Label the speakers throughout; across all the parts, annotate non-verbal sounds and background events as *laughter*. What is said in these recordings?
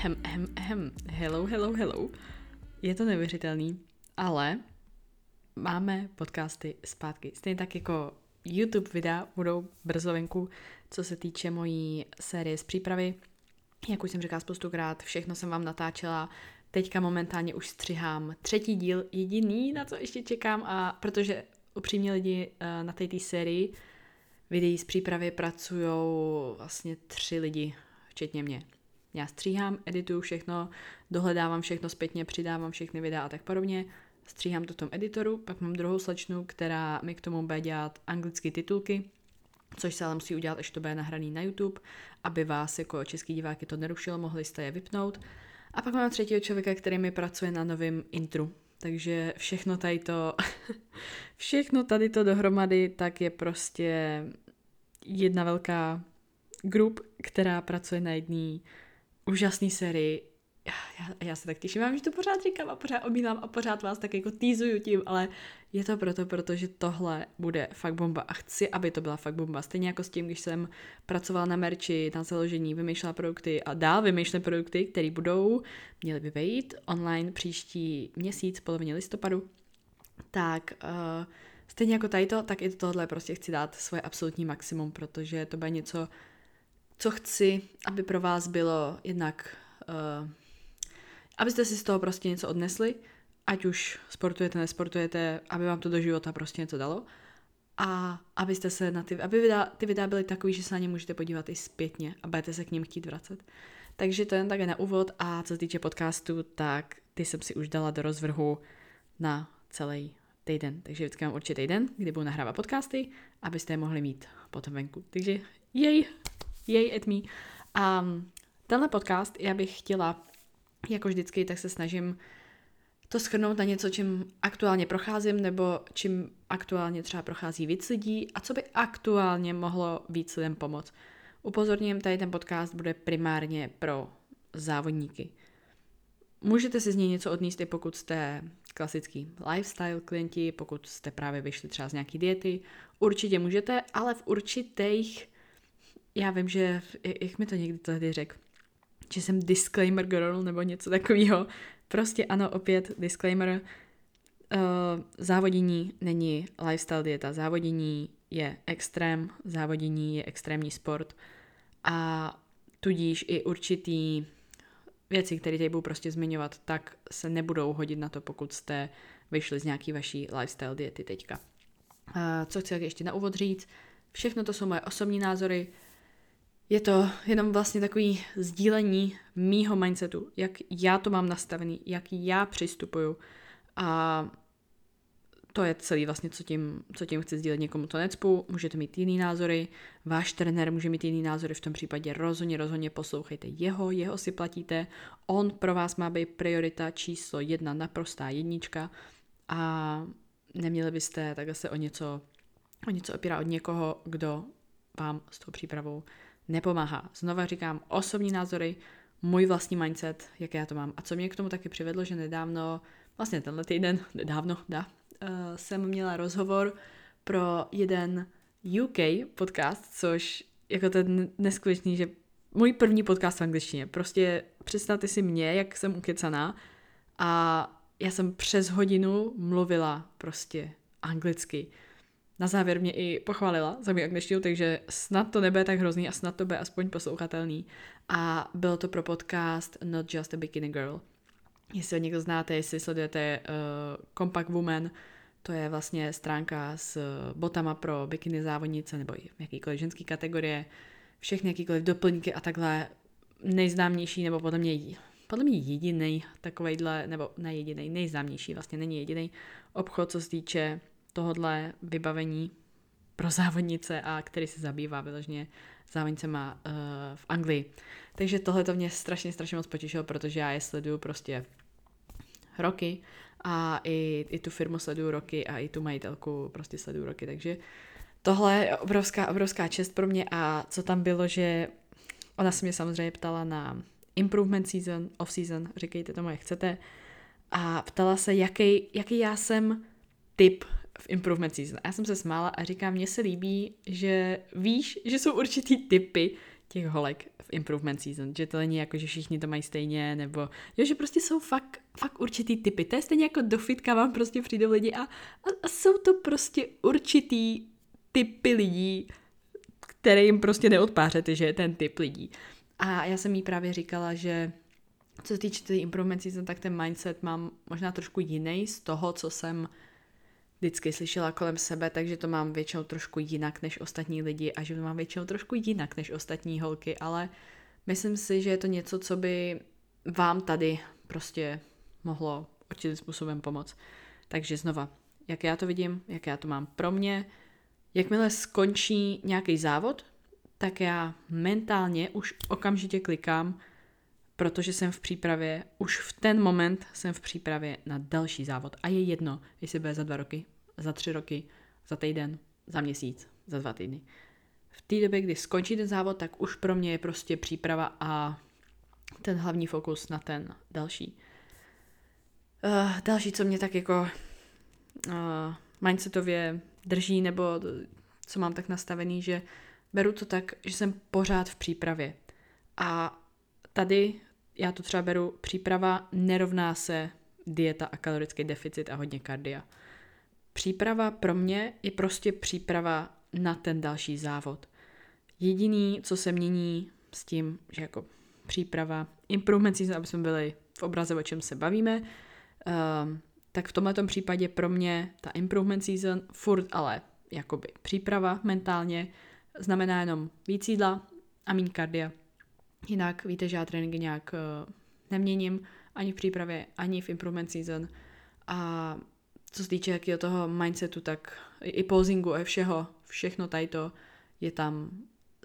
Speaker 1: Hem, hem, hem. Hello, hello, hello. Je to neuvěřitelný, ale máme podcasty zpátky. Stejně tak jako YouTube videa budou brzo venku, co se týče mojí série z přípravy. Jak už jsem říkala spoustukrát, všechno jsem vám natáčela, teďka momentálně už střihám třetí díl, jediný, na co ještě čekám, a protože upřímně lidi eh, na té sérii videí z přípravy pracují vlastně tři lidi, včetně mě. Já stříhám, edituju všechno, dohledávám všechno zpětně, přidávám všechny videa a tak podobně, stříhám to v tom editoru, pak mám druhou slečnu, která mi k tomu bude dělat anglické titulky, což se ale musí udělat, až to bude nahraný na YouTube, aby vás jako český diváky to nerušilo, mohli jste je vypnout. A pak mám třetího člověka, který mi pracuje na novém intru. Takže všechno tady to, *laughs* všechno tady to dohromady, tak je prostě jedna velká grup, která pracuje na jedné úžasné sérii. Já, já se tak těším, já že to pořád říkám a pořád omílám a pořád vás tak jako týzuju tím, ale je to proto, protože tohle bude fakt bomba a chci, aby to byla fakt bomba. Stejně jako s tím, když jsem pracovala na merči, na založení, vymýšlela produkty a dál vymýšlím produkty, které budou, měly by být online příští měsíc, polovině listopadu, tak uh, stejně jako tady to, tak i tohle prostě chci dát svoje absolutní maximum, protože to bude něco, co chci, aby pro vás bylo jednak, uh, abyste si z toho prostě něco odnesli, ať už sportujete, nesportujete, aby vám to do života prostě něco dalo a abyste se na ty, aby videa, ty videa byly takový, že se na ně můžete podívat i zpětně a budete se k ním chtít vracet. Takže to jen také na úvod a co se týče podcastu, tak ty jsem si už dala do rozvrhu na celý týden. Takže vždycky mám určitý den, kdy budu nahrávat podcasty, abyste je mohli mít potom venku. Takže jej, jej at me. A tenhle podcast já bych chtěla, jako vždycky, tak se snažím to schrnout na něco, čím aktuálně procházím, nebo čím aktuálně třeba prochází víc lidí a co by aktuálně mohlo víc lidem pomoct. Upozorním, tady ten podcast bude primárně pro závodníky. Můžete si z něj něco odníst i pokud jste klasický lifestyle klienti, pokud jste právě vyšli třeba z nějaký diety, určitě můžete, ale v určitých, já vím, že, jak mi to někdy tady řekl, že jsem disclaimer girl nebo něco takového, Prostě ano, opět disclaimer, uh, závodění není lifestyle dieta, závodění je extrém, závodění je extrémní sport a tudíž i určitý věci, které tady budu prostě zmiňovat, tak se nebudou hodit na to, pokud jste vyšli z nějaký vaší lifestyle diety teďka. Uh, co chci ještě na úvod říct, všechno to jsou moje osobní názory, je to jenom vlastně takový sdílení mýho mindsetu, jak já to mám nastavený, jak já přistupuju. A to je celý vlastně, co tím, co tím chci sdílet někomu to necpu, můžete mít jiný názory, váš trenér může mít jiný názory, v tom případě rozhodně, rozhodně poslouchejte jeho, jeho si platíte, on pro vás má být priorita číslo jedna, naprostá jednička. A neměli byste takhle se o něco, o něco opírat od někoho, kdo vám s tou přípravou nepomáhá. Znova říkám, osobní názory, můj vlastní mindset, jak já to mám. A co mě k tomu taky přivedlo, že nedávno, vlastně tenhle týden, *laughs* nedávno, da, uh, jsem měla rozhovor pro jeden UK podcast, což jako ten neskutečný, že můj první podcast v angličtině. Prostě představte si mě, jak jsem ukecaná a já jsem přes hodinu mluvila prostě anglicky na závěr mě i pochválila za můj angličtinu, takže snad to nebude tak hrozný a snad to bude aspoň poslouchatelný. A bylo to pro podcast Not Just a Bikini Girl. Jestli ho někdo znáte, jestli sledujete uh, Compact Woman, to je vlastně stránka s botama pro bikiny závodnice nebo jakýkoliv ženský kategorie, všechny jakýkoliv doplňky a takhle nejznámější, nebo podle mě, podle mě jediný takovejhle, nebo ne jediný, nejznámější, vlastně není jediný obchod, co se týče tohodle vybavení pro závodnice a který se zabývá vyloženě závodnicema uh, v Anglii. Takže tohle to mě strašně, strašně moc potěšilo, protože já je sleduju prostě roky a i, i tu firmu sleduju roky a i tu majitelku prostě sleduju roky, takže tohle je obrovská, obrovská čest pro mě a co tam bylo, že ona se mě samozřejmě ptala na improvement season, off season, říkejte tomu, jak chcete, a ptala se, jaký, jaký já jsem typ v improvement season. Já jsem se smála a říkám, mně se líbí, že víš, že jsou určitý typy těch holek v improvement season, že to není jako, že všichni to mají stejně, nebo jo, že prostě jsou fakt, fakt určitý typy. To je stejně jako do fitka vám prostě přijdou lidi a, a, a jsou to prostě určitý typy lidí, které jim prostě neodpářete, že je ten typ lidí. A já jsem jí právě říkala, že co se týče té improvement season, tak ten mindset mám možná trošku jiný z toho, co jsem vždycky slyšela kolem sebe, takže to mám většinou trošku jinak než ostatní lidi a že to mám většinou trošku jinak než ostatní holky, ale myslím si, že je to něco, co by vám tady prostě mohlo určitým způsobem pomoct. Takže znova, jak já to vidím, jak já to mám pro mě, jakmile skončí nějaký závod, tak já mentálně už okamžitě klikám, protože jsem v přípravě, už v ten moment jsem v přípravě na další závod. A je jedno, jestli bude za dva roky, za tři roky, za týden, za měsíc, za dva týdny. V té době, kdy skončí ten závod, tak už pro mě je prostě příprava a ten hlavní fokus na ten další. Uh, další, co mě tak jako uh, mindsetově drží, nebo co mám tak nastavený, že beru to tak, že jsem pořád v přípravě. A tady já to třeba beru, příprava nerovná se dieta a kalorický deficit a hodně kardia. Příprava pro mě je prostě příprava na ten další závod. Jediný, co se mění s tím, že jako příprava, improvement season, aby jsme byli v obraze, o čem se bavíme, um, tak v tomto případě pro mě ta improvement season furt ale jakoby příprava mentálně znamená jenom víc jídla a méně kardia. Jinak víte, že já tréninky nějak uh, neměním ani v přípravě, ani v improvement season a co se týče jakého toho mindsetu, tak i posingu a všeho, všechno tady to je tam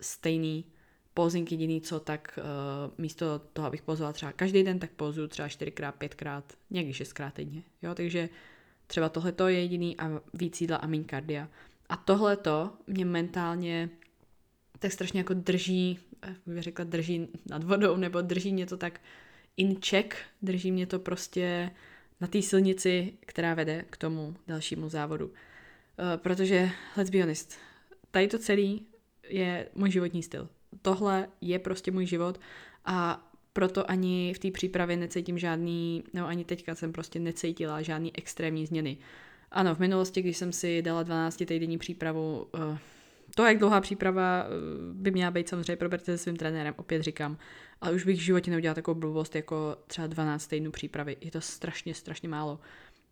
Speaker 1: stejný. Posing jediný co, tak uh, místo toho, abych pozoval třeba každý den, tak pozuju třeba čtyřikrát, pětkrát, někdy šestkrát týdně. Jo, takže třeba tohle je jediný a víc jídla a méně kardia. A tohle to mě mentálně tak strašně jako drží, eh, bych řekla, drží nad vodou, nebo drží mě to tak in check, drží mě to prostě na té silnici, která vede k tomu dalšímu závodu. Uh, protože, let's be honest, tady to celý je můj životní styl. Tohle je prostě můj život a proto ani v té přípravě necítím žádný, no ani teďka jsem prostě necítila žádný extrémní změny. Ano, v minulosti, když jsem si dala 12 týdenní přípravu, uh, to, jak dlouhá příprava uh, by měla být, samozřejmě proberte se svým trenérem, opět říkám, ale už bych v životě neudělala takovou blbost jako třeba 12 týdnů přípravy. Je to strašně, strašně málo.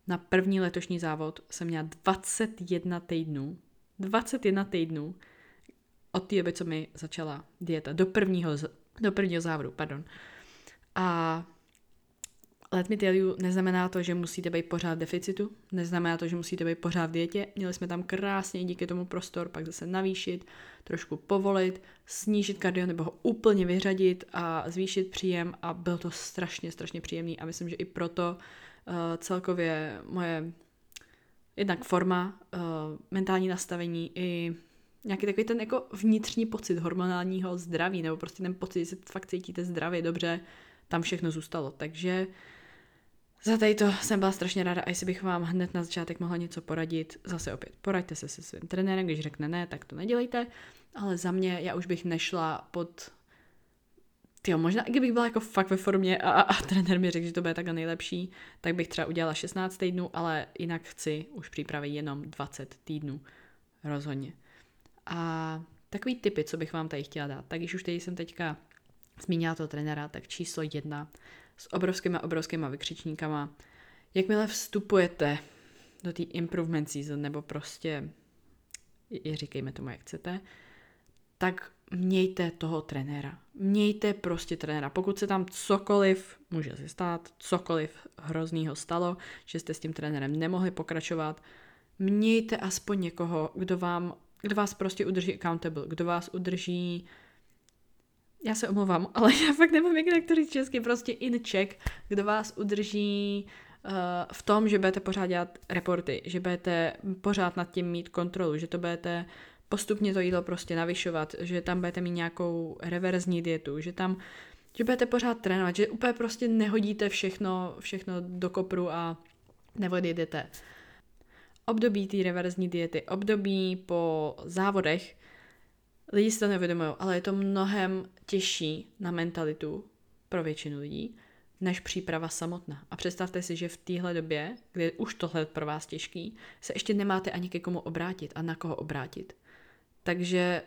Speaker 1: Na první letošní závod jsem měla 21 týdnů. 21 týdnů od té doby, co mi začala dieta. Do prvního, do prvního závodu, pardon. A let me tell you, neznamená to, že musíte být pořád v deficitu, neznamená to, že musíte být pořád v dietě. Měli jsme tam krásně díky tomu prostor, pak zase navýšit, trošku povolit, snížit kardio nebo ho úplně vyřadit a zvýšit příjem a byl to strašně, strašně příjemný a myslím, že i proto uh, celkově moje jednak forma, uh, mentální nastavení i nějaký takový ten jako vnitřní pocit hormonálního zdraví, nebo prostě ten pocit, že se fakt cítíte zdravě, dobře, tam všechno zůstalo. Takže za tady to jsem byla strašně ráda a jestli bych vám hned na začátek mohla něco poradit, zase opět poraďte se se svým trenérem, když řekne ne, tak to nedělejte, ale za mě já už bych nešla pod Jo, možná kdybych byla jako fakt ve formě a, a, a trenér mi řekl, že to bude takhle nejlepší, tak bych třeba udělala 16 týdnů, ale jinak chci už přípravy jenom 20 týdnů. Rozhodně. A takový typy, co bych vám tady chtěla dát. Tak když už tady jsem teďka zmínila toho trenéra, tak číslo jedna s obrovskýma, obrovskýma vykřičníkama. Jakmile vstupujete do té improvement season, nebo prostě, je říkejme tomu, jak chcete, tak mějte toho trenéra. Mějte prostě trenéra. Pokud se tam cokoliv může se stát, cokoliv hroznýho stalo, že jste s tím trenérem nemohli pokračovat, mějte aspoň někoho, kdo vám, kdo vás prostě udrží accountable, kdo vás udrží já se omlouvám, *laughs* ale já fakt nevím, jak to říct česky, prostě in check, kdo vás udrží uh, v tom, že budete pořád dělat reporty, že budete pořád nad tím mít kontrolu, že to budete postupně to jídlo prostě navyšovat, že tam budete mít nějakou reverzní dietu, že tam že budete pořád trénovat, že úplně prostě nehodíte všechno, všechno do kopru a neodjedete. období té reverzní diety, období po závodech, lidi si to nevědomují, ale je to mnohem těžší na mentalitu pro většinu lidí, než příprava samotná. A představte si, že v téhle době, kdy už tohle pro vás těžký, se ještě nemáte ani ke komu obrátit a na koho obrátit. Takže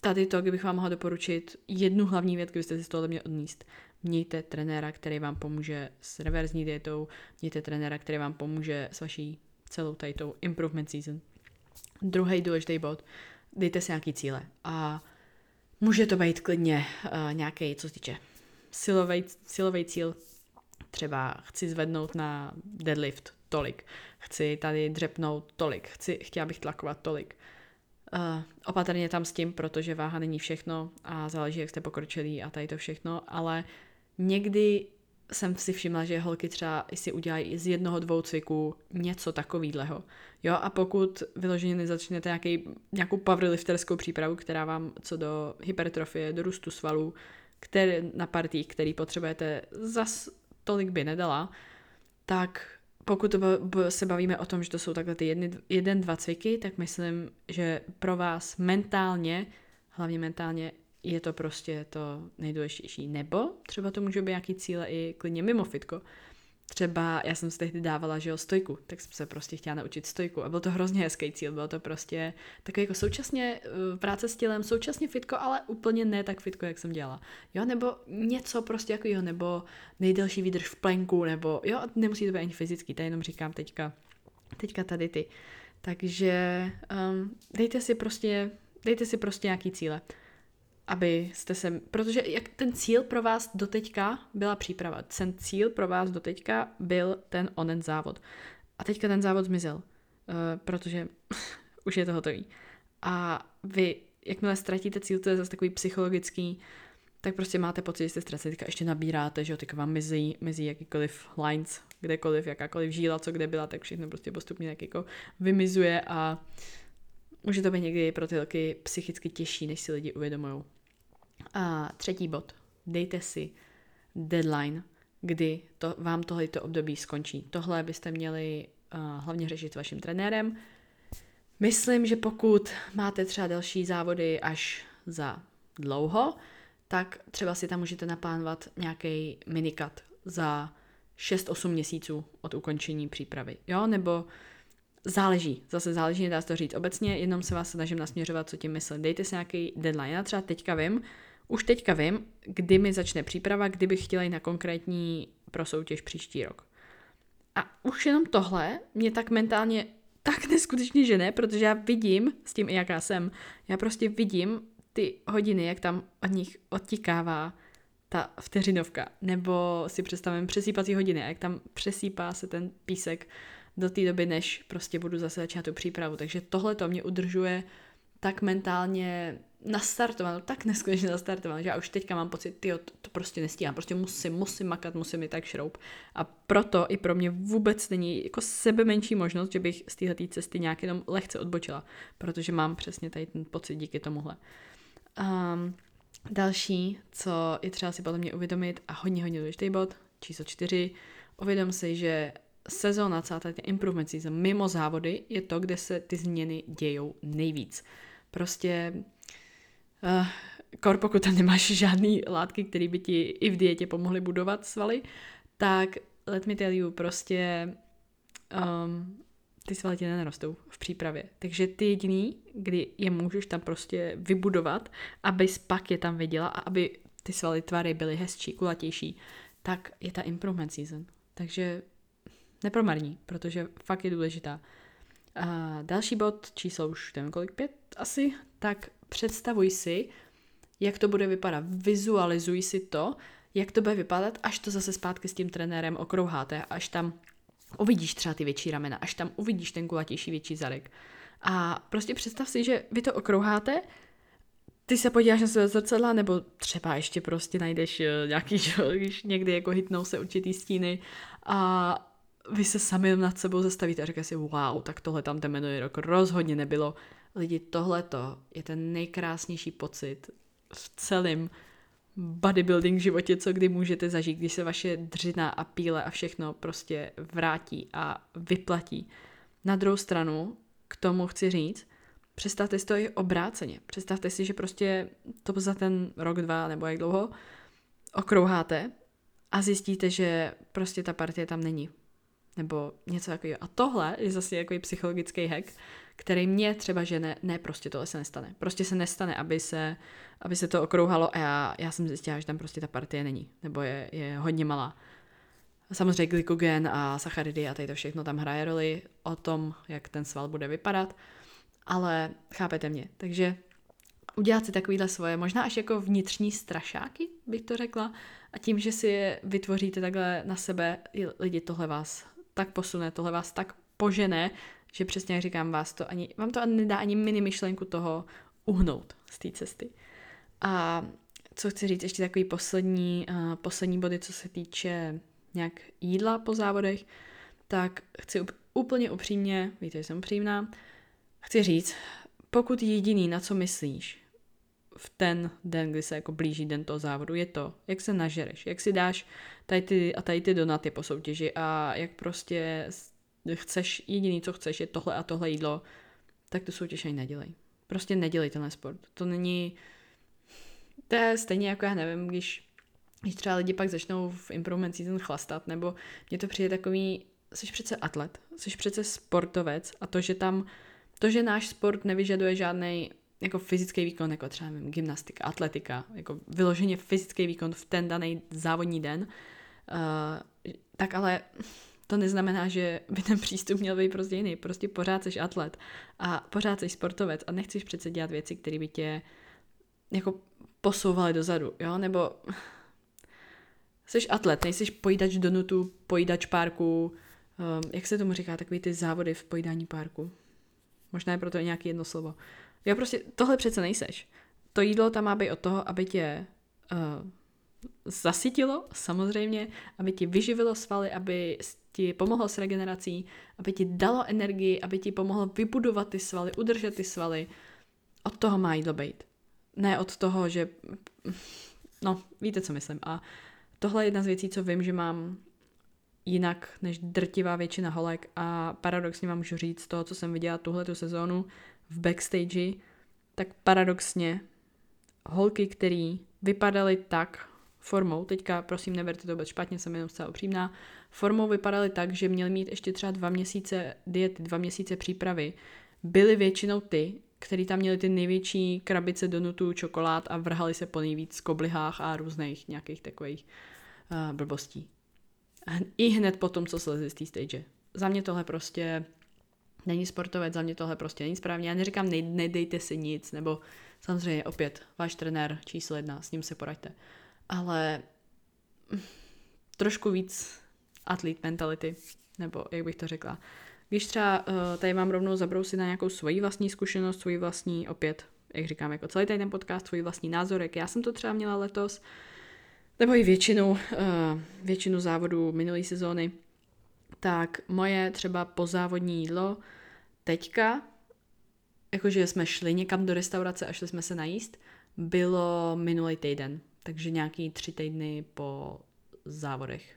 Speaker 1: tady to, kdybych vám mohla doporučit jednu hlavní věc, kdybyste si z tohle měli odníst. Mějte trenéra, který vám pomůže s reverzní dietou, mějte trenéra, který vám pomůže s vaší celou tady improvement season. Druhý důležitý bod, dejte si nějaký cíle a může to být klidně uh, nějaký, co se týče silový, silový cíl, třeba chci zvednout na deadlift tolik, chci tady dřepnout tolik, chci, chtěla bych tlakovat tolik. Uh, opatrně tam s tím, protože váha není všechno a záleží, jak jste pokročilí a tady to všechno, ale někdy jsem si všimla, že holky třeba si udělají z jednoho, dvou cviků něco takového. Jo, a pokud vyloženě nezačnete nějaký, nějakou powerlifterskou přípravu, která vám co do hypertrofie, do růstu svalů, který, na partí, který potřebujete, zas tolik by nedala, tak pokud se bavíme o tom, že to jsou takhle ty jedny, jeden, dva cviky, tak myslím, že pro vás mentálně, hlavně mentálně, je to prostě to nejdůležitější. Nebo třeba to může být nějaký cíle i klidně mimo fitko. Třeba já jsem si tehdy dávala, že jo, stojku, tak jsem se prostě chtěla naučit stojku a byl to hrozně hezký cíl, bylo to prostě takový jako současně uh, práce s tělem, současně fitko, ale úplně ne tak fitko, jak jsem dělala. Jo, nebo něco prostě jako jo, nebo nejdelší výdrž v plenku, nebo jo, nemusí to být ani fyzický, to jenom říkám teďka, teďka tady ty. Takže um, dejte si prostě, dejte si prostě nějaký cíle abyste se, protože jak ten cíl pro vás doteďka byla příprava, ten cíl pro vás doteďka byl ten onen závod. A teďka ten závod zmizel, uh, protože *laughs* už je to hotový. A vy, jakmile ztratíte cíl, to je zase takový psychologický, tak prostě máte pocit, že jste ztratili, teďka ještě nabíráte, že jo, teďka vám mizí, mizí jakýkoliv lines, kdekoliv, jakákoliv žíla, co kde byla, tak všechno prostě postupně tak jako vymizuje a může to být někdy pro ty psychicky těžší, než si lidi uvědomují. A třetí bod. Dejte si deadline, kdy to, vám tohleto období skončí. Tohle byste měli uh, hlavně řešit s vaším trenérem. Myslím, že pokud máte třeba další závody až za dlouho, tak třeba si tam můžete naplánovat nějaký minikat za 6-8 měsíců od ukončení přípravy. Jo, nebo záleží, zase záleží, nedá se to říct obecně, jenom se vás snažím nasměřovat, co tím myslím. Dejte si nějaký deadline. Já třeba teďka vím, už teďka vím, kdy mi začne příprava, kdybych chtěla jít na konkrétní pro soutěž příští rok. A už jenom tohle mě tak mentálně tak neskutečně žene, protože já vidím, s tím jaká jsem, já prostě vidím ty hodiny, jak tam od nich odtikává ta vteřinovka, nebo si představím přesýpací hodiny, jak tam přesýpá se ten písek do té doby, než prostě budu zase začínat tu přípravu. Takže tohle to mě udržuje tak mentálně nastartováno, tak neskutečně nastartováno, že já už teďka mám pocit, ty to, prostě nestíhám, prostě musím, musím makat, musím mi tak šroub. A proto i pro mě vůbec není jako sebe menší možnost, že bych z téhle cesty nějak jenom lehce odbočila, protože mám přesně tady ten pocit díky tomuhle. Um, další, co je třeba si podle mě uvědomit a hodně, hodně důležitý bod, číslo čtyři, uvědom si, že sezóna, celá ta improvement season mimo závody je to, kde se ty změny dějou nejvíc. Prostě uh, kor pokud tam nemáš *laughs* žádný látky, které by ti i v dietě pomohly budovat svaly, tak let me tell you, prostě um, ty svaly ti nenarostou v přípravě. Takže ty jediný, kdy je můžeš tam prostě vybudovat, aby pak je tam viděla a aby ty svaly tvary byly hezčí, kulatější, tak je ta improvement season. Takže nepromarní, protože fakt je důležitá. A další bod, číslo už nevím kolik, pět asi, tak představuj si, jak to bude vypadat. Vizualizuj si to, jak to bude vypadat, až to zase zpátky s tím trenérem okrouháte, až tam uvidíš třeba ty větší ramena, až tam uvidíš ten kulatější větší zadek. A prostě představ si, že vy to okrouháte, ty se podíváš na své zrcadla, nebo třeba ještě prostě najdeš eh, nějaký, když někdy jako hitnou se určitý stíny a vy se sami nad sebou zastavíte a říkáte si, wow, tak tohle tam ten minulý rok rozhodně nebylo. Lidi, tohleto je ten nejkrásnější pocit v celém bodybuilding životě, co kdy můžete zažít, když se vaše dřina a píle a všechno prostě vrátí a vyplatí. Na druhou stranu k tomu chci říct, představte si to i obráceně. Představte si, že prostě to za ten rok, dva nebo jak dlouho okrouháte a zjistíte, že prostě ta partie tam není. Nebo něco takového. A tohle je zase jako psychologický hack, který mě třeba, že ne, ne, prostě tohle se nestane. Prostě se nestane, aby se, aby se to okrouhalo a já, já jsem zjistila, že tam prostě ta partie není. Nebo je, je hodně malá. Samozřejmě glykogen a sacharidy a tady to všechno tam hraje roli o tom, jak ten sval bude vypadat, ale chápete mě. Takže udělat si takovýhle svoje, možná až jako vnitřní strašáky, bych to řekla, a tím, že si je vytvoříte takhle na sebe, lidi tohle vás tak posune, tohle vás tak požené, že přesně jak říkám, vás to ani, vám to nedá ani mini myšlenku toho uhnout z té cesty. A co chci říct, ještě takový poslední, uh, poslední body, co se týče nějak jídla po závodech, tak chci úplně upřímně, víte, že jsem upřímná, chci říct, pokud jediný, na co myslíš v ten den, kdy se jako blíží den toho závodu, je to, jak se nažereš, jak si dáš tady ty a tady ty donaty po soutěži a jak prostě chceš, jediný, co chceš, je tohle a tohle jídlo, tak tu soutěž ani nedělej. Prostě nedělej tenhle sport. To není, to je stejně jako já nevím, když když třeba lidi pak začnou v improvement season chlastat, nebo mně to přijde takový, jsi přece atlet, jsi přece sportovec a to, že tam, to, že náš sport nevyžaduje žádný jako fyzický výkon, jako třeba nevím, gymnastika, atletika, jako vyloženě fyzický výkon v ten daný závodní den, uh, tak ale to neznamená, že by ten přístup měl být prostě jiný. Prostě pořád jsi atlet a pořád jsi sportovec a nechceš přece dělat věci, které by tě jako posouvaly dozadu, jo, nebo jsi atlet, nejsi pojídač donutu, pojídač párku, um, jak se tomu říká, takový ty závody v pojídání párku. Možná je proto nějaký jedno slovo. Já prostě, tohle přece nejseš. To jídlo tam má být od toho, aby tě uh, zasytilo, samozřejmě, aby ti vyživilo svaly, aby ti pomohlo s regenerací, aby ti dalo energii, aby ti pomohlo vybudovat ty svaly, udržet ty svaly. Od toho má jídlo být. Ne od toho, že... No, víte, co myslím. A tohle je jedna z věcí, co vím, že mám jinak než drtivá většina holek a paradoxně vám můžu říct toho, co jsem viděla tuhle tu sezónu v backstage, tak paradoxně holky, které vypadaly tak formou, teďka prosím neberte to vůbec špatně, jsem jenom zcela upřímná, formou vypadaly tak, že měly mít ještě třeba dva měsíce diety, dva měsíce přípravy, byly většinou ty, který tam měli ty největší krabice donutů, čokolád a vrhali se po nejvíc koblihách a různých nějakých takových uh, blbostí. I hned po tom, co slezli z té stage. Za mě tohle prostě není sportovec, za mě tohle prostě není správně. Já neříkám, ne, nedejte si nic, nebo samozřejmě opět váš trenér číslo jedna, s ním se poraďte. Ale trošku víc athlete mentality, nebo jak bych to řekla. Když třeba uh, tady mám rovnou zabrousit na nějakou svoji vlastní zkušenost, svoji vlastní, opět, jak říkám, jako celý ten podcast, svůj vlastní názor, jak já jsem to třeba měla letos, nebo i většinu, uh, většinu závodů minulé sezóny, tak moje třeba pozávodní jídlo teďka, jakože jsme šli někam do restaurace a šli jsme se najíst, bylo minulý týden, takže nějaký tři týdny po závodech.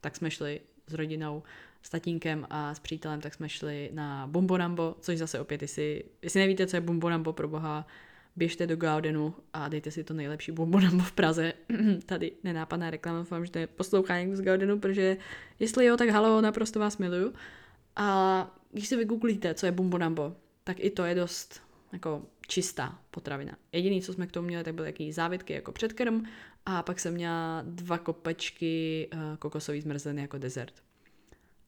Speaker 1: Tak jsme šli s rodinou s tatínkem a s přítelem, tak jsme šli na Bumborambo, což zase opět, jestli, jestli nevíte, co je Bumborambo pro boha, běžte do Gaudenu a dejte si to nejlepší Bumborambo v Praze. *clears throat* Tady nenápadná reklama, doufám, že to je poslouchá někdo z Gaudenu, protože jestli jo, tak halo, naprosto vás miluju. A když si vygooglíte, co je Bumborambo, tak i to je dost jako čistá potravina. Jediný, co jsme k tomu měli, tak byly jaký závitky jako předkrm a pak jsem měla dva kopečky uh, kokosový zmrzliny jako dezert.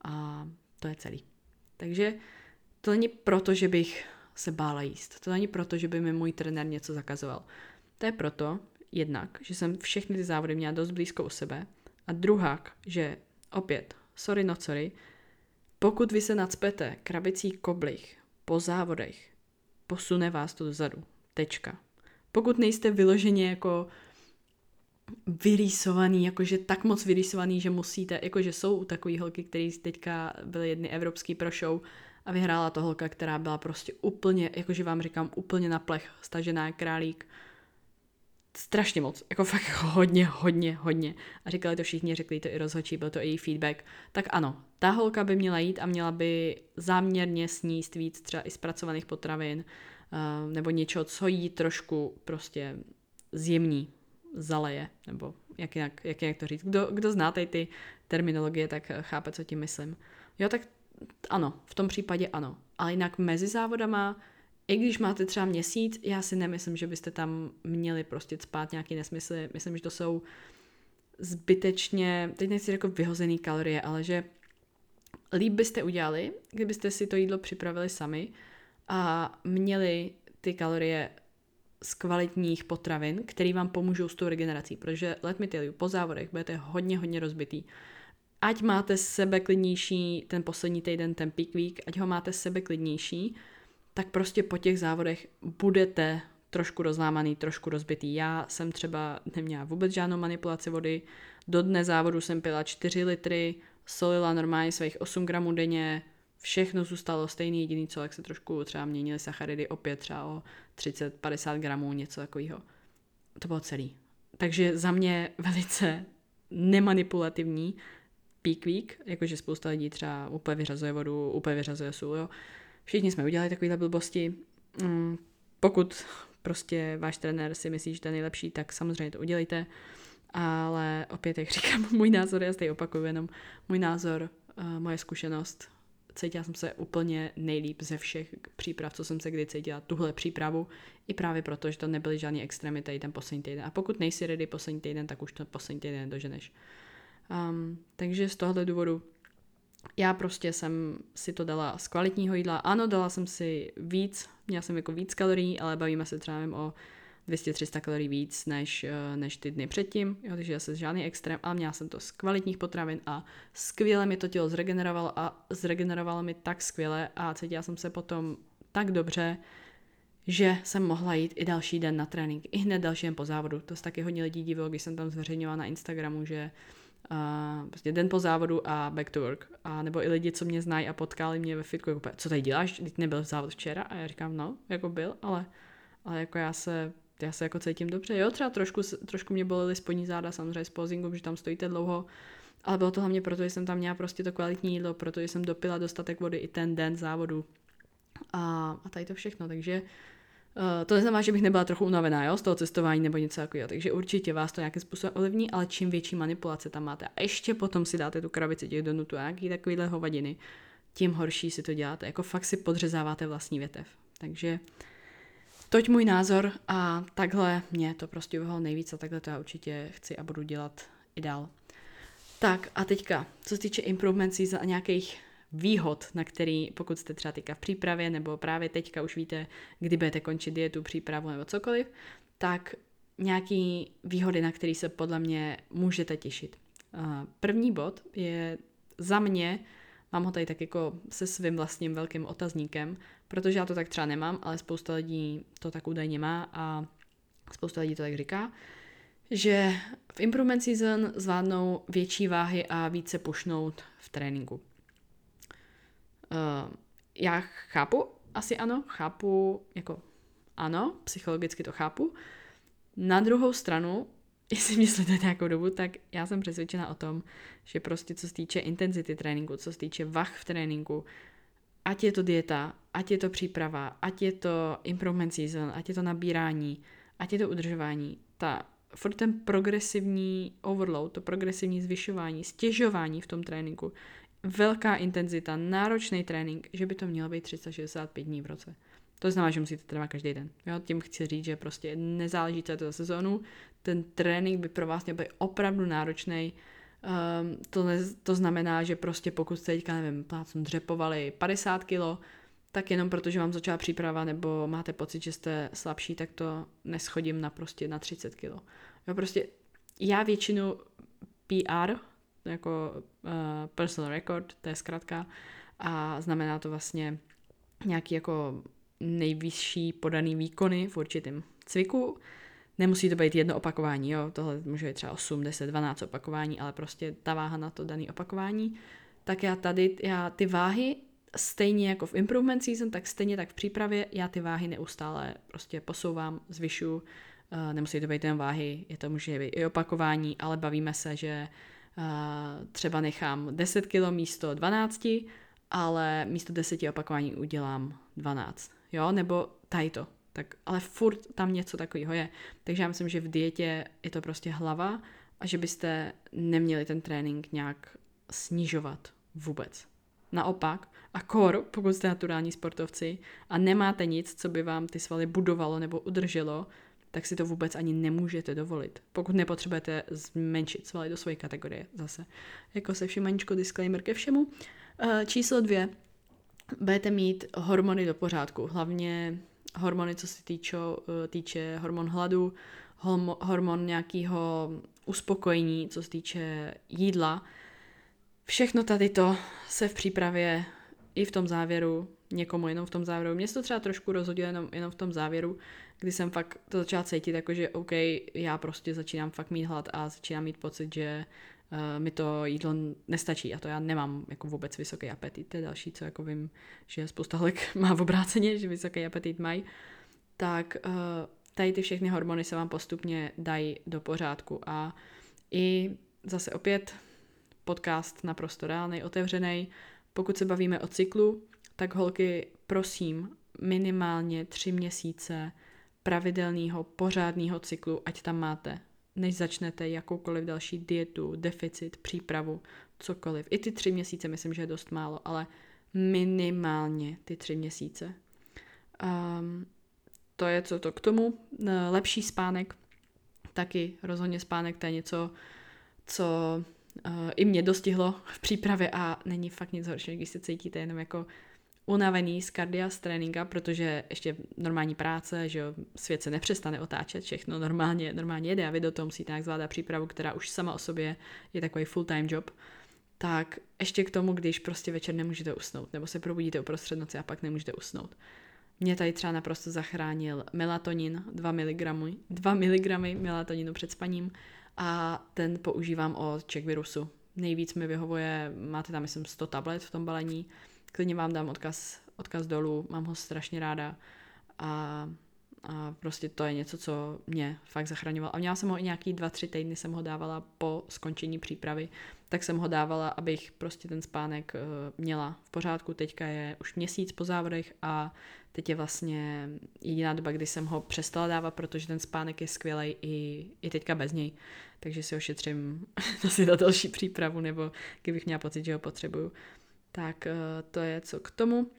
Speaker 1: A to je celý. Takže to není proto, že bych se bála jíst. To není proto, že by mi můj trenér něco zakazoval. To je proto, jednak, že jsem všechny ty závody měla dost blízko u sebe a druhák, že opět, sorry not sorry, pokud vy se nadspete krabicí koblich po závodech, posune vás to dozadu. Tečka. Pokud nejste vyloženě jako vyrýsovaný, jakože tak moc vyrýsovaný, že musíte, jakože jsou takový holky, které teďka byly jedny evropský pro show a vyhrála to holka, která byla prostě úplně, jakože vám říkám, úplně na plech, stažená králík. strašně moc, jako *laughs* fakt hodně, hodně, hodně. A říkali to všichni, řekli to i rozhodčí, byl to i její feedback. Tak ano, ta holka by měla jít a měla by záměrně sníst víc třeba i zpracovaných potravin, uh, nebo něčeho, co jí trošku prostě zjemní, zaleje, nebo jak jinak, jak jinak to říct. Kdo, kdo zná ty terminologie, tak chápe, co tím myslím. Jo, tak ano, v tom případě ano. Ale jinak mezi závodama i když máte třeba měsíc, já si nemyslím, že byste tam měli prostě spát nějaký nesmysly. Myslím, že to jsou zbytečně, teď nechci jako vyhozený kalorie, ale že líp byste udělali, kdybyste si to jídlo připravili sami a měli ty kalorie z kvalitních potravin, které vám pomůžou s tou regenerací, protože let me tell you, po závodech budete hodně, hodně rozbitý. Ať máte sebe klidnější ten poslední týden, ten peak week, ať ho máte sebe klidnější, tak prostě po těch závodech budete trošku rozlámaný, trošku rozbitý. Já jsem třeba neměla vůbec žádnou manipulaci vody, do dne závodu jsem pila 4 litry, solila normálně svých 8 gramů denně, všechno zůstalo stejný, jediný co, jak se trošku třeba měnily sacharidy opět třeba o 30-50 gramů, něco takového. To bylo celý. Takže za mě velice nemanipulativní peak week, jakože spousta lidí třeba úplně vyřazuje vodu, úplně vyřazuje sůl, jo. Všichni jsme udělali takovéhle blbosti. Mm, pokud prostě váš trenér si myslí, že to je nejlepší, tak samozřejmě to udělejte. Ale opět, jak říkám, *laughs* můj názor, já zde opakuju jenom můj názor, uh, moje zkušenost. Cítila jsem se úplně nejlíp ze všech příprav, co jsem se kdy cítila, tuhle přípravu, i právě proto, že to nebyly žádný extrémy tady ten poslední týden. A pokud nejsi ready poslední týden, tak už to poslední týden doženeš. Um, takže z tohohle důvodu já prostě jsem si to dala z kvalitního jídla. Ano, dala jsem si víc, měla jsem jako víc kalorií, ale bavíme se třeba o 200-300 kalorií víc než, eh, než ty dny předtím, jo, takže zase žádný extrém, ale měla jsem to z kvalitních potravin a skvěle mi to tělo zregenerovalo a zregenerovalo mi tak skvěle a cítila jsem se potom tak dobře, že jsem mohla jít i další den na trénink, i hned další den po závodu. To se taky hodně lidí divilo, když jsem tam zveřejňovala na Instagramu, že uh, prostě den po závodu a back to work. A nebo i lidi, co mě znají a potkali mě ve fitku, jako, co tady děláš, teď nebyl závod včera? A já říkám, no, jako byl, ale, ale jako já se, já se jako cítím dobře. Jo, třeba trošku, trošku mě bolely spodní záda, samozřejmě s posingem, že tam stojíte dlouho, ale bylo to hlavně proto, že jsem tam měla prostě to kvalitní jídlo, protože jsem dopila dostatek vody i ten den závodu. A, a tady to všechno, takže Uh, to neznamená, že bych nebyla trochu unavená jo, z toho cestování nebo něco takového, takže určitě vás to nějakým způsobem ovlivní, ale čím větší manipulace tam máte a ještě potom si dáte tu krabici těch donutů a nějaký takovýhle hovadiny, tím horší si to děláte, jako fakt si podřezáváte vlastní větev. Takže toť můj názor a takhle mě to prostě vyhovalo nejvíc a takhle to já určitě chci a budu dělat i dál. Tak a teďka, co se týče improvement season a nějakých výhod, na který, pokud jste třeba teďka v přípravě, nebo právě teďka už víte, kdy budete končit dietu, přípravu nebo cokoliv, tak nějaký výhody, na který se podle mě můžete těšit. První bod je za mě, mám ho tady tak jako se svým vlastním velkým otazníkem, protože já to tak třeba nemám, ale spousta lidí to tak údajně má a spousta lidí to tak říká, že v improvement season zvládnou větší váhy a více pušnout v tréninku. Uh, já chápu, asi ano, chápu, jako ano, psychologicky to chápu. Na druhou stranu, *laughs* jestli mě sledujete nějakou dobu, tak já jsem přesvědčena o tom, že prostě co se týče intenzity tréninku, co se týče vach v tréninku, ať je to dieta, ať je to příprava, ať je to improvement season, ať je to nabírání, ať je to udržování, ta furt ten progresivní overload, to progresivní zvyšování, stěžování v tom tréninku velká intenzita, náročný trénink, že by to mělo být 365 dní v roce. To znamená, že musíte trénovat každý den. Jo? Tím chci říct, že prostě nezáleží, co je to za sezónu, ten trénink by pro vás měl být opravdu náročný. Um, to, ne, to znamená, že prostě pokud jste teďka, nevím, plácnu dřepovali 50 kg, tak jenom protože vám začala příprava nebo máte pocit, že jste slabší, tak to neschodím na prostě na 30 kg. Jo, prostě já většinu PR, jako uh, personal record, to je zkrátka, a znamená to vlastně nějaký jako nejvyšší podaný výkony v určitém cviku. Nemusí to být jedno opakování, jo, tohle může být třeba 8, 10, 12 opakování, ale prostě ta váha na to dané opakování. Tak já tady, já ty váhy stejně jako v improvement season, tak stejně tak v přípravě, já ty váhy neustále prostě posouvám, zvyšu, uh, nemusí to být jen váhy, je to může být i opakování, ale bavíme se, že třeba nechám 10 kg místo 12, ale místo 10 opakování udělám 12, jo, nebo tady to, tak, ale furt tam něco takového je. Takže já myslím, že v dietě je to prostě hlava a že byste neměli ten trénink nějak snižovat vůbec. Naopak, a kor, pokud jste naturální sportovci a nemáte nic, co by vám ty svaly budovalo nebo udrželo, tak si to vůbec ani nemůžete dovolit. Pokud nepotřebujete zmenšit svaly do své kategorie zase. Jako se všem maničko disclaimer ke všemu. Uh, číslo dvě. Budete mít hormony do pořádku. Hlavně hormony, co se týče, eh, týče hormon hladu, hormon nějakého uspokojení, co se týče jídla. Všechno tady to se v přípravě i v tom závěru, někomu jenom v tom závěru. Mě se to třeba trošku rozhodilo jenom, jenom v tom závěru, kdy jsem fakt to začala cítit, jako že OK, já prostě začínám fakt mít hlad a začínám mít pocit, že uh, mi to jídlo nestačí a to já nemám jako vůbec vysoký apetit. To je další, co jako vím, že spousta holek *laughs* má v obráceně, že vysoký apetit mají. Tak uh, tady ty všechny hormony se vám postupně dají do pořádku a i zase opět podcast naprosto reálný, otevřený. Pokud se bavíme o cyklu, tak holky, prosím, minimálně tři měsíce pravidelného, pořádného cyklu, ať tam máte, než začnete jakoukoliv další dietu, deficit, přípravu, cokoliv. I ty tři měsíce myslím, že je dost málo, ale minimálně ty tři měsíce. Um, to je co to k tomu. Lepší spánek, taky rozhodně spánek, to je něco, co uh, i mě dostihlo v přípravě a není fakt nic horšího, když se cítíte jenom jako unavený z kardia, z tréninka, protože ještě normální práce, že jo, svět se nepřestane otáčet, všechno normálně, normálně jede a vy do toho musíte nějak zvládat přípravu, která už sama o sobě je takový full-time job, tak ještě k tomu, když prostě večer nemůžete usnout, nebo se probudíte uprostřed noci a pak nemůžete usnout. Mě tady třeba naprosto zachránil melatonin, 2 mg, 2 mg melatoninu před spaním a ten používám od Czech virusu. Nejvíc mi vyhovuje, máte tam myslím 100 tablet v tom balení, klidně vám dám odkaz, odkaz dolů, mám ho strašně ráda a, a prostě to je něco, co mě fakt zachraňovalo. A měla jsem ho i nějaký dva, tři týdny jsem ho dávala po skončení přípravy, tak jsem ho dávala, abych prostě ten spánek uh, měla v pořádku. Teďka je už měsíc po závodech a teď je vlastně jediná doba, kdy jsem ho přestala dávat, protože ten spánek je skvělý i, i teďka bez něj. Takže si ho šetřím *laughs* asi na další přípravu, nebo kdybych měla pocit, že ho potřebuju. Tak uh, to je co k tomu.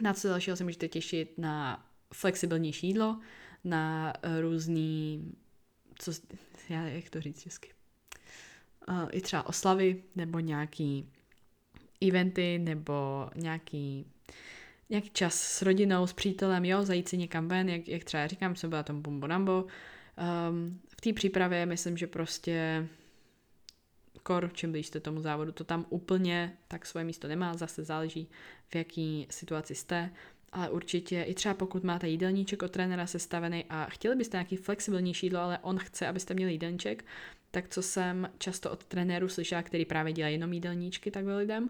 Speaker 1: Na co dalšího se můžete těšit na flexibilnější jídlo, na uh, různý, co, já, jak to říct česky, uh, i třeba oslavy, nebo nějaký eventy, nebo nějaký nějaký čas s rodinou, s přítelem, jo, zajít si někam ven, jak, jak třeba říkám, jsem byla tam Bumbo Nambo. Um, v té přípravě myslím, že prostě kor, čím blíž jste tomu závodu, to tam úplně tak svoje místo nemá, zase záleží, v jaký situaci jste, ale určitě i třeba pokud máte jídelníček od trenéra sestavený a chtěli byste nějaký flexibilnější jídlo, ale on chce, abyste měli jídelníček, tak co jsem často od trenérů slyšela, který právě dělají jenom jídelníčky takhle lidem,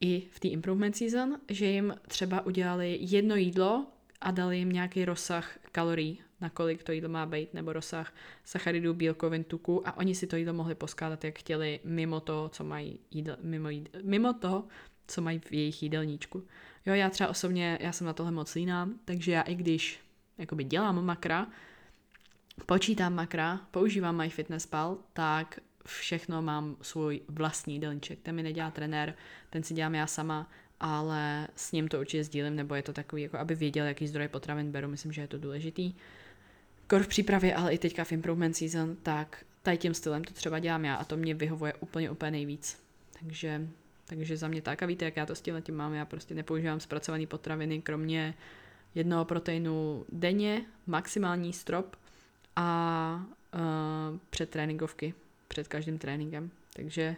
Speaker 1: i v té improvement season, že jim třeba udělali jedno jídlo a dali jim nějaký rozsah kalorií, na kolik to jídlo má být, nebo rozsah sacharidů, bílkovin, tuku a oni si to jídlo mohli poskládat, jak chtěli, mimo to, co mají jídl, mimo, jídl, mimo to, co mají v jejich jídelníčku. Jo, já třeba osobně, já jsem na tohle moc líná, takže já i když jakoby dělám makra, počítám makra, používám MyFitnessPal, tak všechno mám svůj vlastní jídelníček. Ten mi nedělá trenér, ten si dělám já sama, ale s ním to určitě sdílím, nebo je to takový, jako aby věděl, jaký zdroj potravin beru, myslím, že je to důležitý. Kor v přípravě, ale i teďka v improvement season, tak tady tím stylem to třeba dělám já a to mě vyhovuje úplně, úplně nejvíc. Takže, takže za mě tak a víte, jak já to s tím tím mám, já prostě nepoužívám zpracované potraviny, kromě jednoho proteinu denně, maximální strop a uh, před tréninkovky, před každým tréninkem. Takže,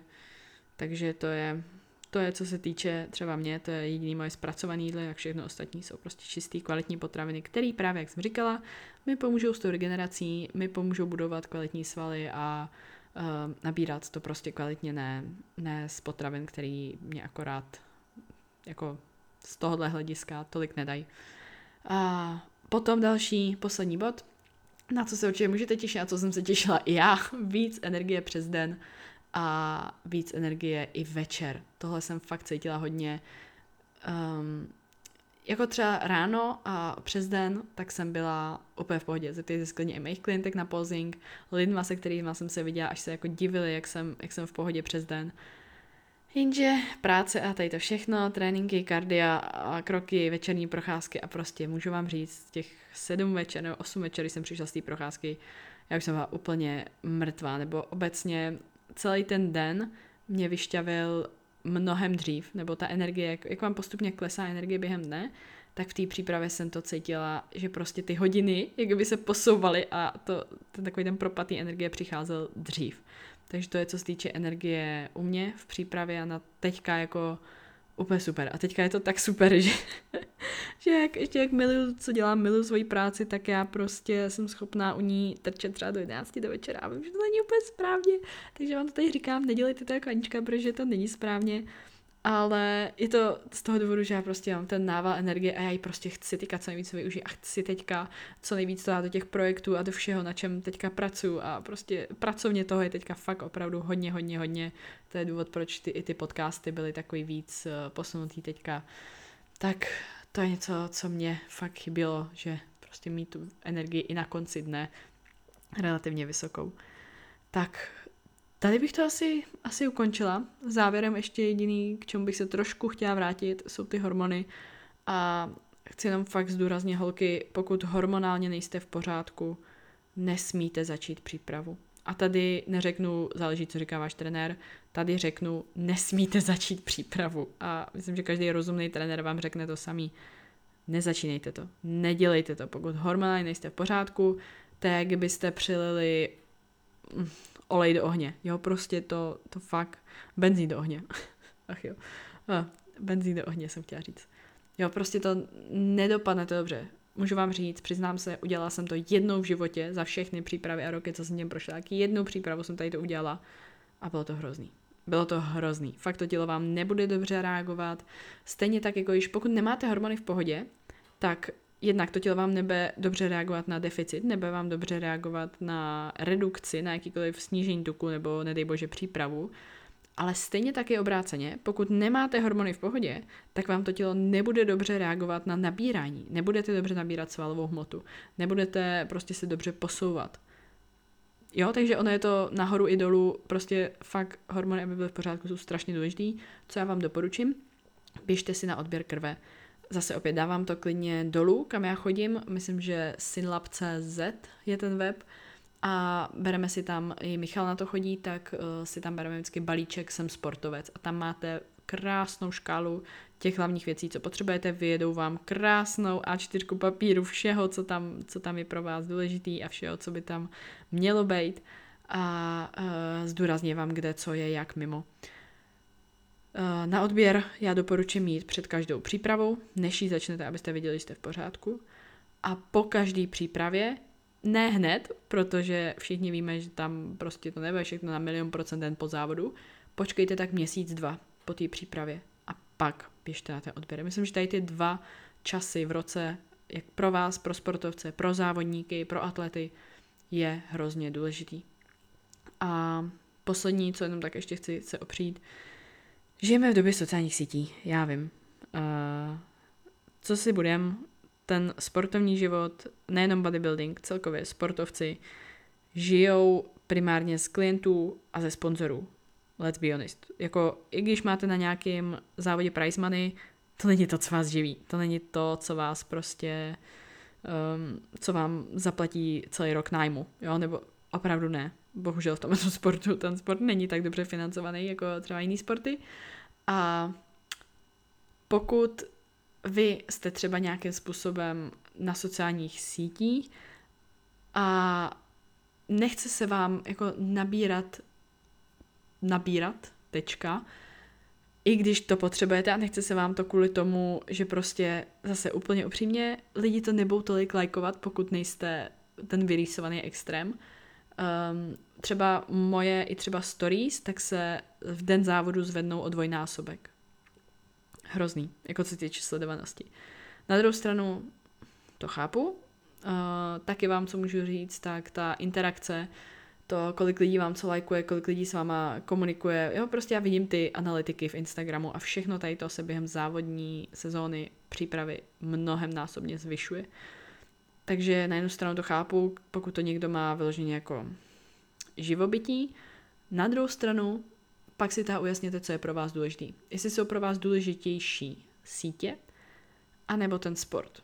Speaker 1: takže to je, to je, co se týče třeba mě, to je jediný moje zpracované jídlo, jak všechno ostatní jsou prostě čistý, kvalitní potraviny, které právě, jak jsem říkala, mi pomůžou s tou regenerací, mi pomůžou budovat kvalitní svaly a uh, nabírat to prostě kvalitně, ne, ne z potravin, který mě akorát jako z tohohle hlediska tolik nedají. A potom další, poslední bod, na co se určitě můžete těšit, na co jsem se těšila i já, *laughs* víc energie přes den a víc energie i večer. Tohle jsem fakt cítila hodně. Um, jako třeba ráno a přes den, tak jsem byla úplně v pohodě. Zeptejte se klidně i mých klientek na posing, lidma, se kterými jsem se viděla, až se jako divili, jak jsem, jak jsem v pohodě přes den. Jenže práce a tady to všechno, tréninky, kardia a kroky, večerní procházky a prostě můžu vám říct, těch sedm večer nebo osm večer, jsem přišla z té procházky, já už jsem byla úplně mrtvá, nebo obecně celý ten den mě vyšťavil mnohem dřív, nebo ta energie, jak, jak vám postupně klesá energie během dne, tak v té přípravě jsem to cítila, že prostě ty hodiny, jak by se posouvaly a to, ten takový ten propad energie přicházel dřív. Takže to je, co se týče energie u mě v přípravě a na teďka jako úplně super. A teďka je to tak super, že, *laughs* že jak, ještě jak miluju, co dělám, miluju svoji práci, tak já prostě jsem schopná u ní trčet třeba do 11 do večera a vím, že to není úplně správně. Takže vám to tady říkám, nedělejte to jako Anička, protože to není správně ale je to z toho důvodu, že já prostě mám ten nával energie a já ji prostě chci teďka co nejvíc využít a chci teďka co nejvíc dát do těch projektů a do všeho, na čem teďka pracuji a prostě pracovně toho je teďka fakt opravdu hodně, hodně, hodně. To je důvod, proč ty, i ty podcasty byly takový víc uh, posunutý teďka. Tak to je něco, co mě fakt chybělo, že prostě mít tu energii i na konci dne relativně vysokou. Tak Tady bych to asi, asi ukončila. Závěrem ještě jediný, k čemu bych se trošku chtěla vrátit, jsou ty hormony. A chci jenom fakt zdůraznit, holky, pokud hormonálně nejste v pořádku, nesmíte začít přípravu. A tady neřeknu, záleží, co říká váš trenér, tady řeknu, nesmíte začít přípravu. A myslím, že každý rozumný trenér vám řekne to samý. Nezačínejte to, nedělejte to. Pokud hormonálně nejste v pořádku, tak byste přilili olej do ohně. Jo, prostě to, to fakt, benzín do ohně. *laughs* Ach jo, a, benzín do ohně jsem chtěla říct. Jo, prostě to nedopadne to dobře. Můžu vám říct, přiznám se, udělala jsem to jednou v životě za všechny přípravy a roky, co jsem těm prošla. Tak jednou přípravu jsem tady to udělala a bylo to hrozný. Bylo to hrozný. Fakt to tělo vám nebude dobře reagovat. Stejně tak, jako již pokud nemáte hormony v pohodě, tak jednak to tělo vám nebe dobře reagovat na deficit, nebe vám dobře reagovat na redukci, na jakýkoliv snížení tuku nebo nedej bože přípravu, ale stejně taky obráceně, pokud nemáte hormony v pohodě, tak vám to tělo nebude dobře reagovat na nabírání. Nebudete dobře nabírat svalovou hmotu. Nebudete prostě se dobře posouvat. Jo, takže ono je to nahoru i dolů, prostě fakt hormony, aby byly v pořádku, jsou strašně důležitý. Co já vám doporučím? Běžte si na odběr krve Zase opět dávám to klidně dolů, kam já chodím. Myslím, že synlab.cz je ten web a bereme si tam, i Michal na to chodí, tak uh, si tam bereme vždycky balíček Jsem sportovec a tam máte krásnou škálu těch hlavních věcí, co potřebujete, vyjedou vám krásnou A4 papíru všeho, co tam, co tam je pro vás důležitý a všeho, co by tam mělo být a uh, zdůrazně vám, kde co je jak mimo. Uh, Eh, na odběr já doporučím mít před každou přípravou, než ji začnete, abyste viděli, že jste v pořádku. A po každé přípravě, ne hned, protože všichni víme, že tam prostě to nebude všechno na milion procent den po závodu, počkejte tak měsíc, dva po té přípravě a pak běžte na ten odběr. Myslím, že tady ty dva časy v roce, jak pro vás, pro sportovce, pro závodníky, pro atlety, je hrozně důležitý. A poslední, co jenom tak ještě chci se opřít, Žijeme v době sociálních sítí, já vím. Uh, co si budem, ten sportovní život, nejenom bodybuilding, celkově sportovci, žijou primárně z klientů a ze sponzorů. Let's be honest. Jako, i když máte na nějakém závodě prize money, to není to, co vás živí. To není to, co vás prostě, um, co vám zaplatí celý rok nájmu, jo, nebo opravdu ne bohužel v tomto *laughs* sportu ten sport není tak dobře financovaný jako třeba jiný sporty. A pokud vy jste třeba nějakým způsobem na sociálních sítích a nechce se vám jako nabírat nabírat, tečka, i když to potřebujete a nechce se vám to kvůli tomu, že prostě zase úplně upřímně lidi to nebudou tolik lajkovat, pokud nejste ten vyrýsovaný extrém. Um, třeba moje i třeba stories, tak se v den závodu zvednou o dvojnásobek. Hrozný, jako co se týče sledovanosti. Na druhou stranu to chápu, taky vám, co můžu říct, tak ta interakce, to, kolik lidí vám co lajkuje, kolik lidí s váma komunikuje. Jo, prostě já vidím ty analytiky v Instagramu a všechno tady to se během závodní sezóny přípravy mnohem násobně zvyšuje. Takže na jednu stranu to chápu, pokud to někdo má vyloženě jako živobytí, na druhou stranu pak si ta ujasněte, co je pro vás důležitý. Jestli jsou pro vás důležitější sítě, anebo ten sport.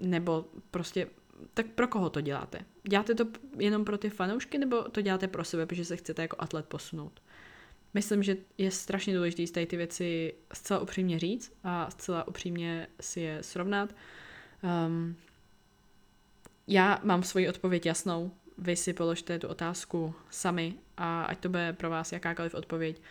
Speaker 1: Nebo prostě, tak pro koho to děláte? Děláte to jenom pro ty fanoušky, nebo to děláte pro sebe, protože se chcete jako atlet posunout? Myslím, že je strašně důležité z ty věci zcela upřímně říct a zcela upřímně si je srovnat. Um, já mám svoji odpověď jasnou, vy si položte tu otázku sami a ať to bude pro vás jakákoliv odpověď,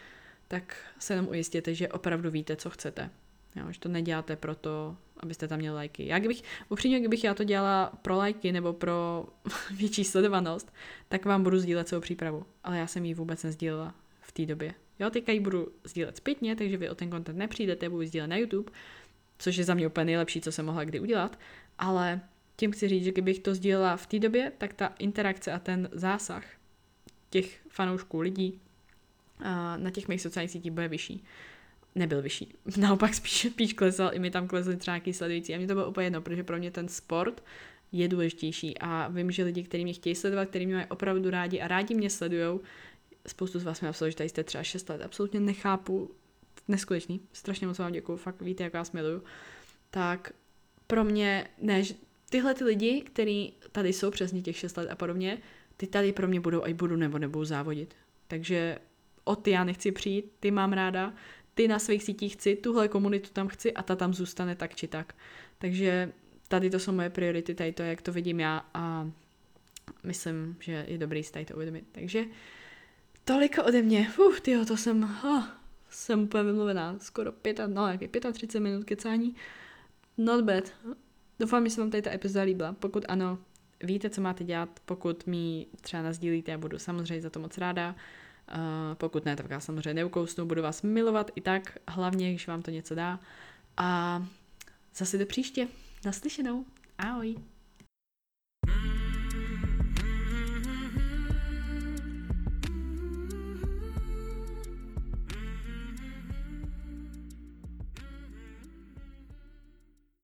Speaker 1: tak se jenom ujistěte, že opravdu víte, co chcete. Jo, že to neděláte proto, abyste tam měli lajky. Já kdybych, upřímně, kdybych já to dělala pro lajky nebo pro *laughs* větší sledovanost, tak vám budu sdílet celou přípravu. Ale já jsem ji vůbec nezdílela v té době. Jo, teďka ji budu sdílet zpětně, takže vy o ten content nepřijdete, budu sdílet na YouTube, což je za mě úplně nejlepší, co jsem mohla kdy udělat, ale tím chci říct, že kdybych to sdílela v té době, tak ta interakce a ten zásah těch fanoušků lidí na těch mých sociálních sítích bude vyšší. Nebyl vyšší. *laughs* Naopak spíš, spíš klesal, i mi tam klesly třeba nějaký sledující. A mě to bylo úplně jedno, protože pro mě ten sport je důležitější. A vím, že lidi, kteří mě chtějí sledovat, kteří mě mají opravdu rádi a rádi mě sledují, spoustu z vás mi napsalo, že tady jste třeba 6 let, absolutně nechápu, neskutečný, strašně moc vám děkuju, fakt víte, jak vás miluju, tak pro mě, ne, tyhle ty lidi, kteří tady jsou přesně těch 6 let a podobně, ty tady pro mě budou, ať budu nebo nebudou závodit. Takže o ty já nechci přijít, ty mám ráda, ty na svých sítích chci, tuhle komunitu tam chci a ta tam zůstane tak či tak. Takže tady to jsou moje priority, tady to, jak to vidím já a myslím, že je dobrý si tady to uvědomit. Takže toliko ode mě. Uf, tyjo, to jsem, oh, jsem úplně vymluvená. Skoro pět, no, jaký 35 minut kecání. Not bad. Doufám, že se vám tady ta epizoda líbila. Pokud ano, víte, co máte dělat. Pokud mi třeba nazdílíte, já budu samozřejmě za to moc ráda. Uh, pokud ne, tak já samozřejmě neukousnu, budu vás milovat i tak, hlavně, když vám to něco dá. A zase do příště. Naslyšenou. Ahoj.